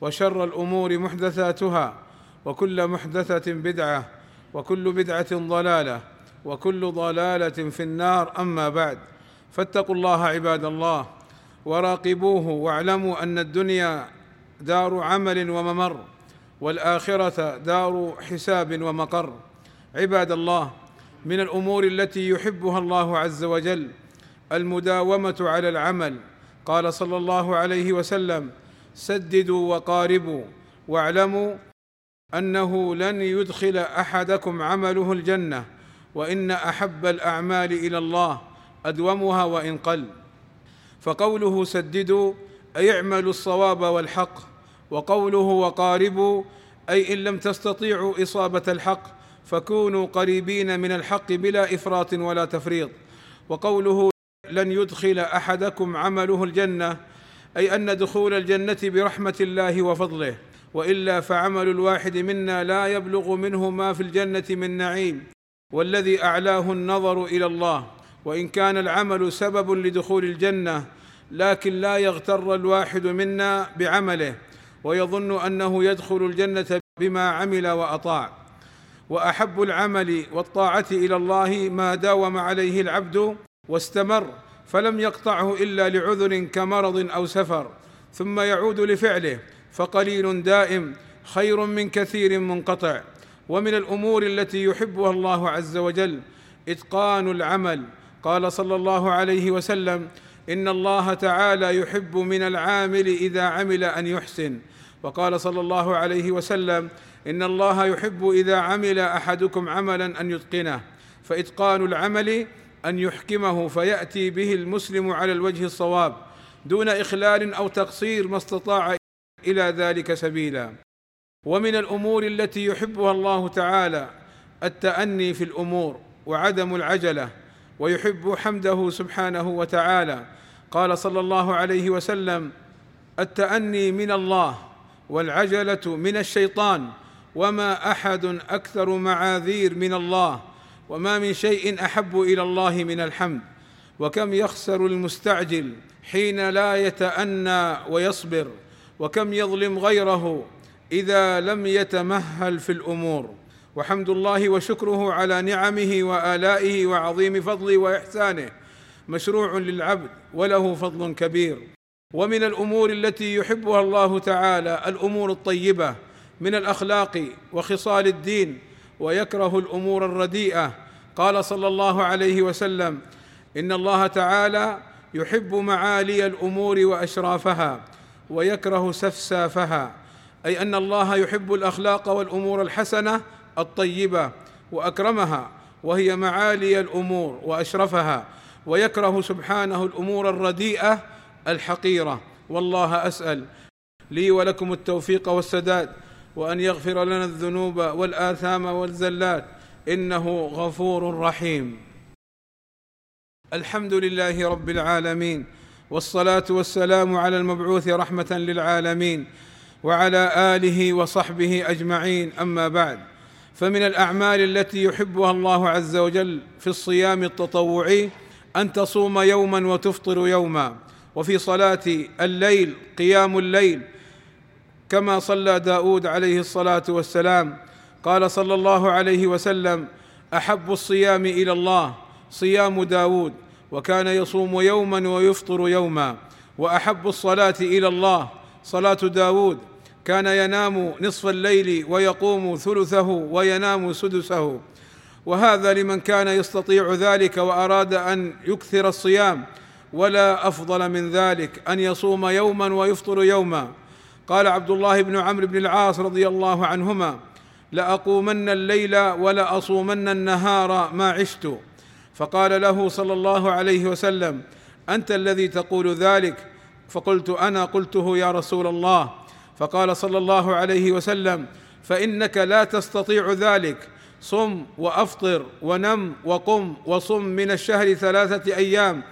وشر الأمور محدثاتها وكل محدثة بدعة وكل بدعة ضلالة وكل ضلالة في النار أما بعد. فاتقوا الله عباد الله وراقبوه واعلموا أن الدنيا دار عمل وممر والآخرة دار حساب ومقر. عباد الله من الأمور التي يحبها الله عز وجل المداومة على العمل. قال صلى الله عليه وسلم سددوا وقاربوا واعلموا أنه لن يدخل أحدكم عمله الجنة وإن أحب الأعمال إلى الله أدومها وإن قل. فقوله سددوا أي اعملوا الصواب والحق وقوله وقاربوا أي إن لم تستطيعوا إصابة الحق فكونوا قريبين من الحق بلا إفراط ولا تفريط. وقوله لن يدخل أحدكم عمله الجنة أي أن دخول الجنة برحمة الله وفضله وإلا فعمل الواحد منا لا يبلغ منه ما في الجنة من نعيم والذي أعلاه النظر إلى الله. وإن كان العمل سبب لدخول الجنة لكن لا يغتر الواحد منا بعمله ويظن أنه يدخل الجنة بما عمل وأطاع. وأحب العمل والطاعة إلى الله ما داوم عليه العبد واستمر. فلم يقطعه إلا لعذر كمرض أو سفر ثم يعود لفعله فقليل دائم خير من كثير منقطع. ومن الأمور التي يحبها الله عز وجل إتقان العمل. قال صلى الله عليه وسلم إن الله تعالى يحب من العامل إذا عمل أن يحسن. وقال صلى الله عليه وسلم إن الله يحب إذا عمل أحدكم عملا أن يتقنه. فإتقان العمل أن يحكمه فيأتي به المسلم على الوجه الصواب دون إخلال أو تقصير ما استطاع إلى ذلك سبيلا. ومن الأمور التي يحبها الله تعالى التأني في الأمور وعدم العجلة ويحب حمده سبحانه وتعالى. قال صلى الله عليه وسلم التأني من الله والعجلة من الشيطان وما أحد أكثر معاذير من الله. وما من شيء أحب إلى الله من الحمد وكم يخسر المستعجل حين لا يتأنى ويصبر وكم يظلم غيره إذا لم يتمهل في الأمور. وحمد الله وشكره على نعمه وآلائه وعظيم فضله وإحسانه مشروع للعبد وله فضل كبير. ومن الأمور التي يحبها الله تعالى الأمور الطيبة من الأخلاق وخصال الدين ويكره الأمور الرديئة. قال صلى الله عليه وسلم إن الله تعالى يحب معالي الأمور وأشرافها ويكره سفسافها أي أن الله يحب الأخلاق والأمور الحسنة الطيبة وأكرمها وهي معالي الأمور وأشرفها ويكره سبحانه الأمور الرديئة الحقيرة. والله أسأل لي ولكم التوفيق والسداد. وأن يغفر لنا الذنوب والآثام والزلات. إنه غفور رحيم. الحمد لله رب العالمين والصلاة والسلام على المبعوث رحمة للعالمين وعلى آله وصحبه أجمعين. أما بعد فمن الأعمال التي يحبها الله عز وجل في الصيام التطوعي أن تصوم يوما وتفطر يوما. وفي صلاة الليل قيام الليل كما صلى داود عليه الصلاة والسلام. قال صلى الله عليه وسلم أحب الصيام إلى الله صيام داود وكان يصوم يوما ويفطر يوما. وأحب الصلاة إلى الله صلاة داود كان ينام نصف الليل ويقوم ثلثه وينام سدسه. وهذا لمن كان يستطيع ذلك وأراد أن يكثر الصيام. ولا أفضل من ذلك أن يصوم يوما ويفطر يوما. قال عبد الله بن عمرو بن العاص رضي الله عنهما لأقومن الليل ولأصومن النهار ما عشت. فقال له صلى الله عليه وسلم أنت الذي تقول ذلك؟ فقلت أنا قلته يا رسول الله. فقال صلى الله عليه وسلم فإنك لا تستطيع ذلك. صم وأفطر ونم وقم وصم من الشهر ثلاثة أيام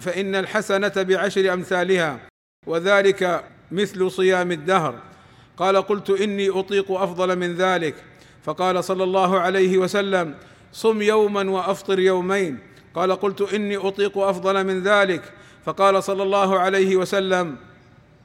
فإن الحسنة بعشر أمثالها. وذلك مثل صيام الدهر. قال قلت إني أطيق أفضل من ذلك. فقال صلى الله عليه وسلم صم يوما وأفطر يومين. قال قلت إني أطيق أفضل من ذلك. فقال صلى الله عليه وسلم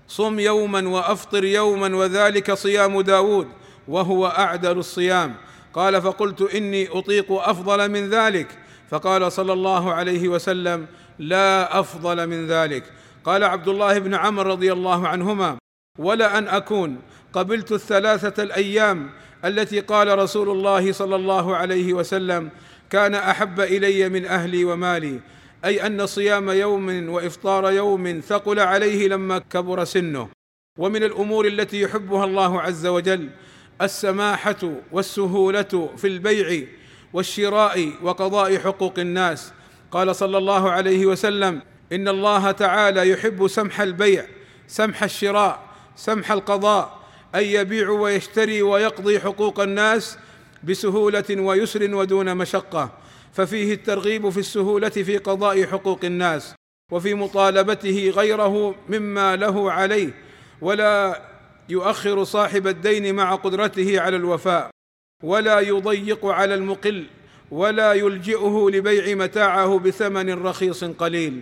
صم يوما وأفطر يوما وذلك صيام داود وهو أعدل الصيام. قال فقلت إني أطيق أفضل من ذلك. فقال صلى الله عليه وسلم لا أفضل من ذلك. قال عبد الله بن عمر رضي الله عنهما ولا أن أكون قبلت الثلاثة الأيام التي قال رسول الله صلى الله عليه وسلم كان أحب إلي من أهلي ومالي أي أن صيام يوم وإفطار يوم ثقل عليه لما كبر سنه. ومن الأمور التي يحبها الله عز وجل السماحة والسهولة في البيع والشراء وقضاء حقوق الناس. قال صلى الله عليه وسلم إن الله تعالى يحب سمح البيع سمح الشراء سمح القضاء أن يبيع ويشتري ويقضي حقوق الناس بسهولة ويسر ودون مشقة. ففيه الترغيب في السهولة في قضاء حقوق الناس وفي مطالبته غيره مما له عليه ولا يؤخر صاحب الدين مع قدرته على الوفاء ولا يضيق على المقل ولا يلجئه لبيع متاعه بثمن رخيص قليل.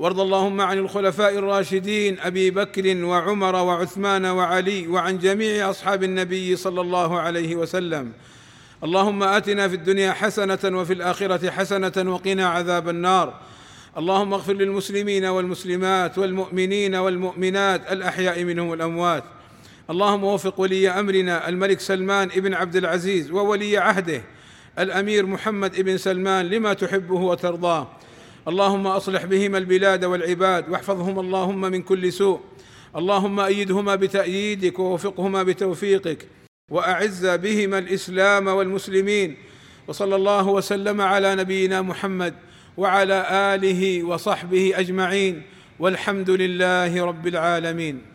وارض اللهم عن الخلفاء الراشدين أبي بكر وعمر وعثمان وعلي وعن جميع أصحاب النبي صلى الله عليه وسلم. اللهم آتنا في الدنيا حسنة وفي الآخرة حسنة وقنا عذاب النار. اللهم اغفر للمسلمين والمسلمات والمؤمنين والمؤمنات الأحياء منهم والأموات. اللهم وفق ولي أمرنا الملك سلمان بن عبد العزيز وولي عهده الأمير محمد بن سلمان لما تحبه وترضاه. اللهم أصلح بهما البلاد والعباد واحفظهما اللهم من كل سوء. اللهم أيدهما بتأييدك ووفقهما بتوفيقك وأعز بهما الإسلام والمسلمين. وصلى الله وسلم على نبينا محمد وعلى آله وصحبه أجمعين. والحمد لله رب العالمين.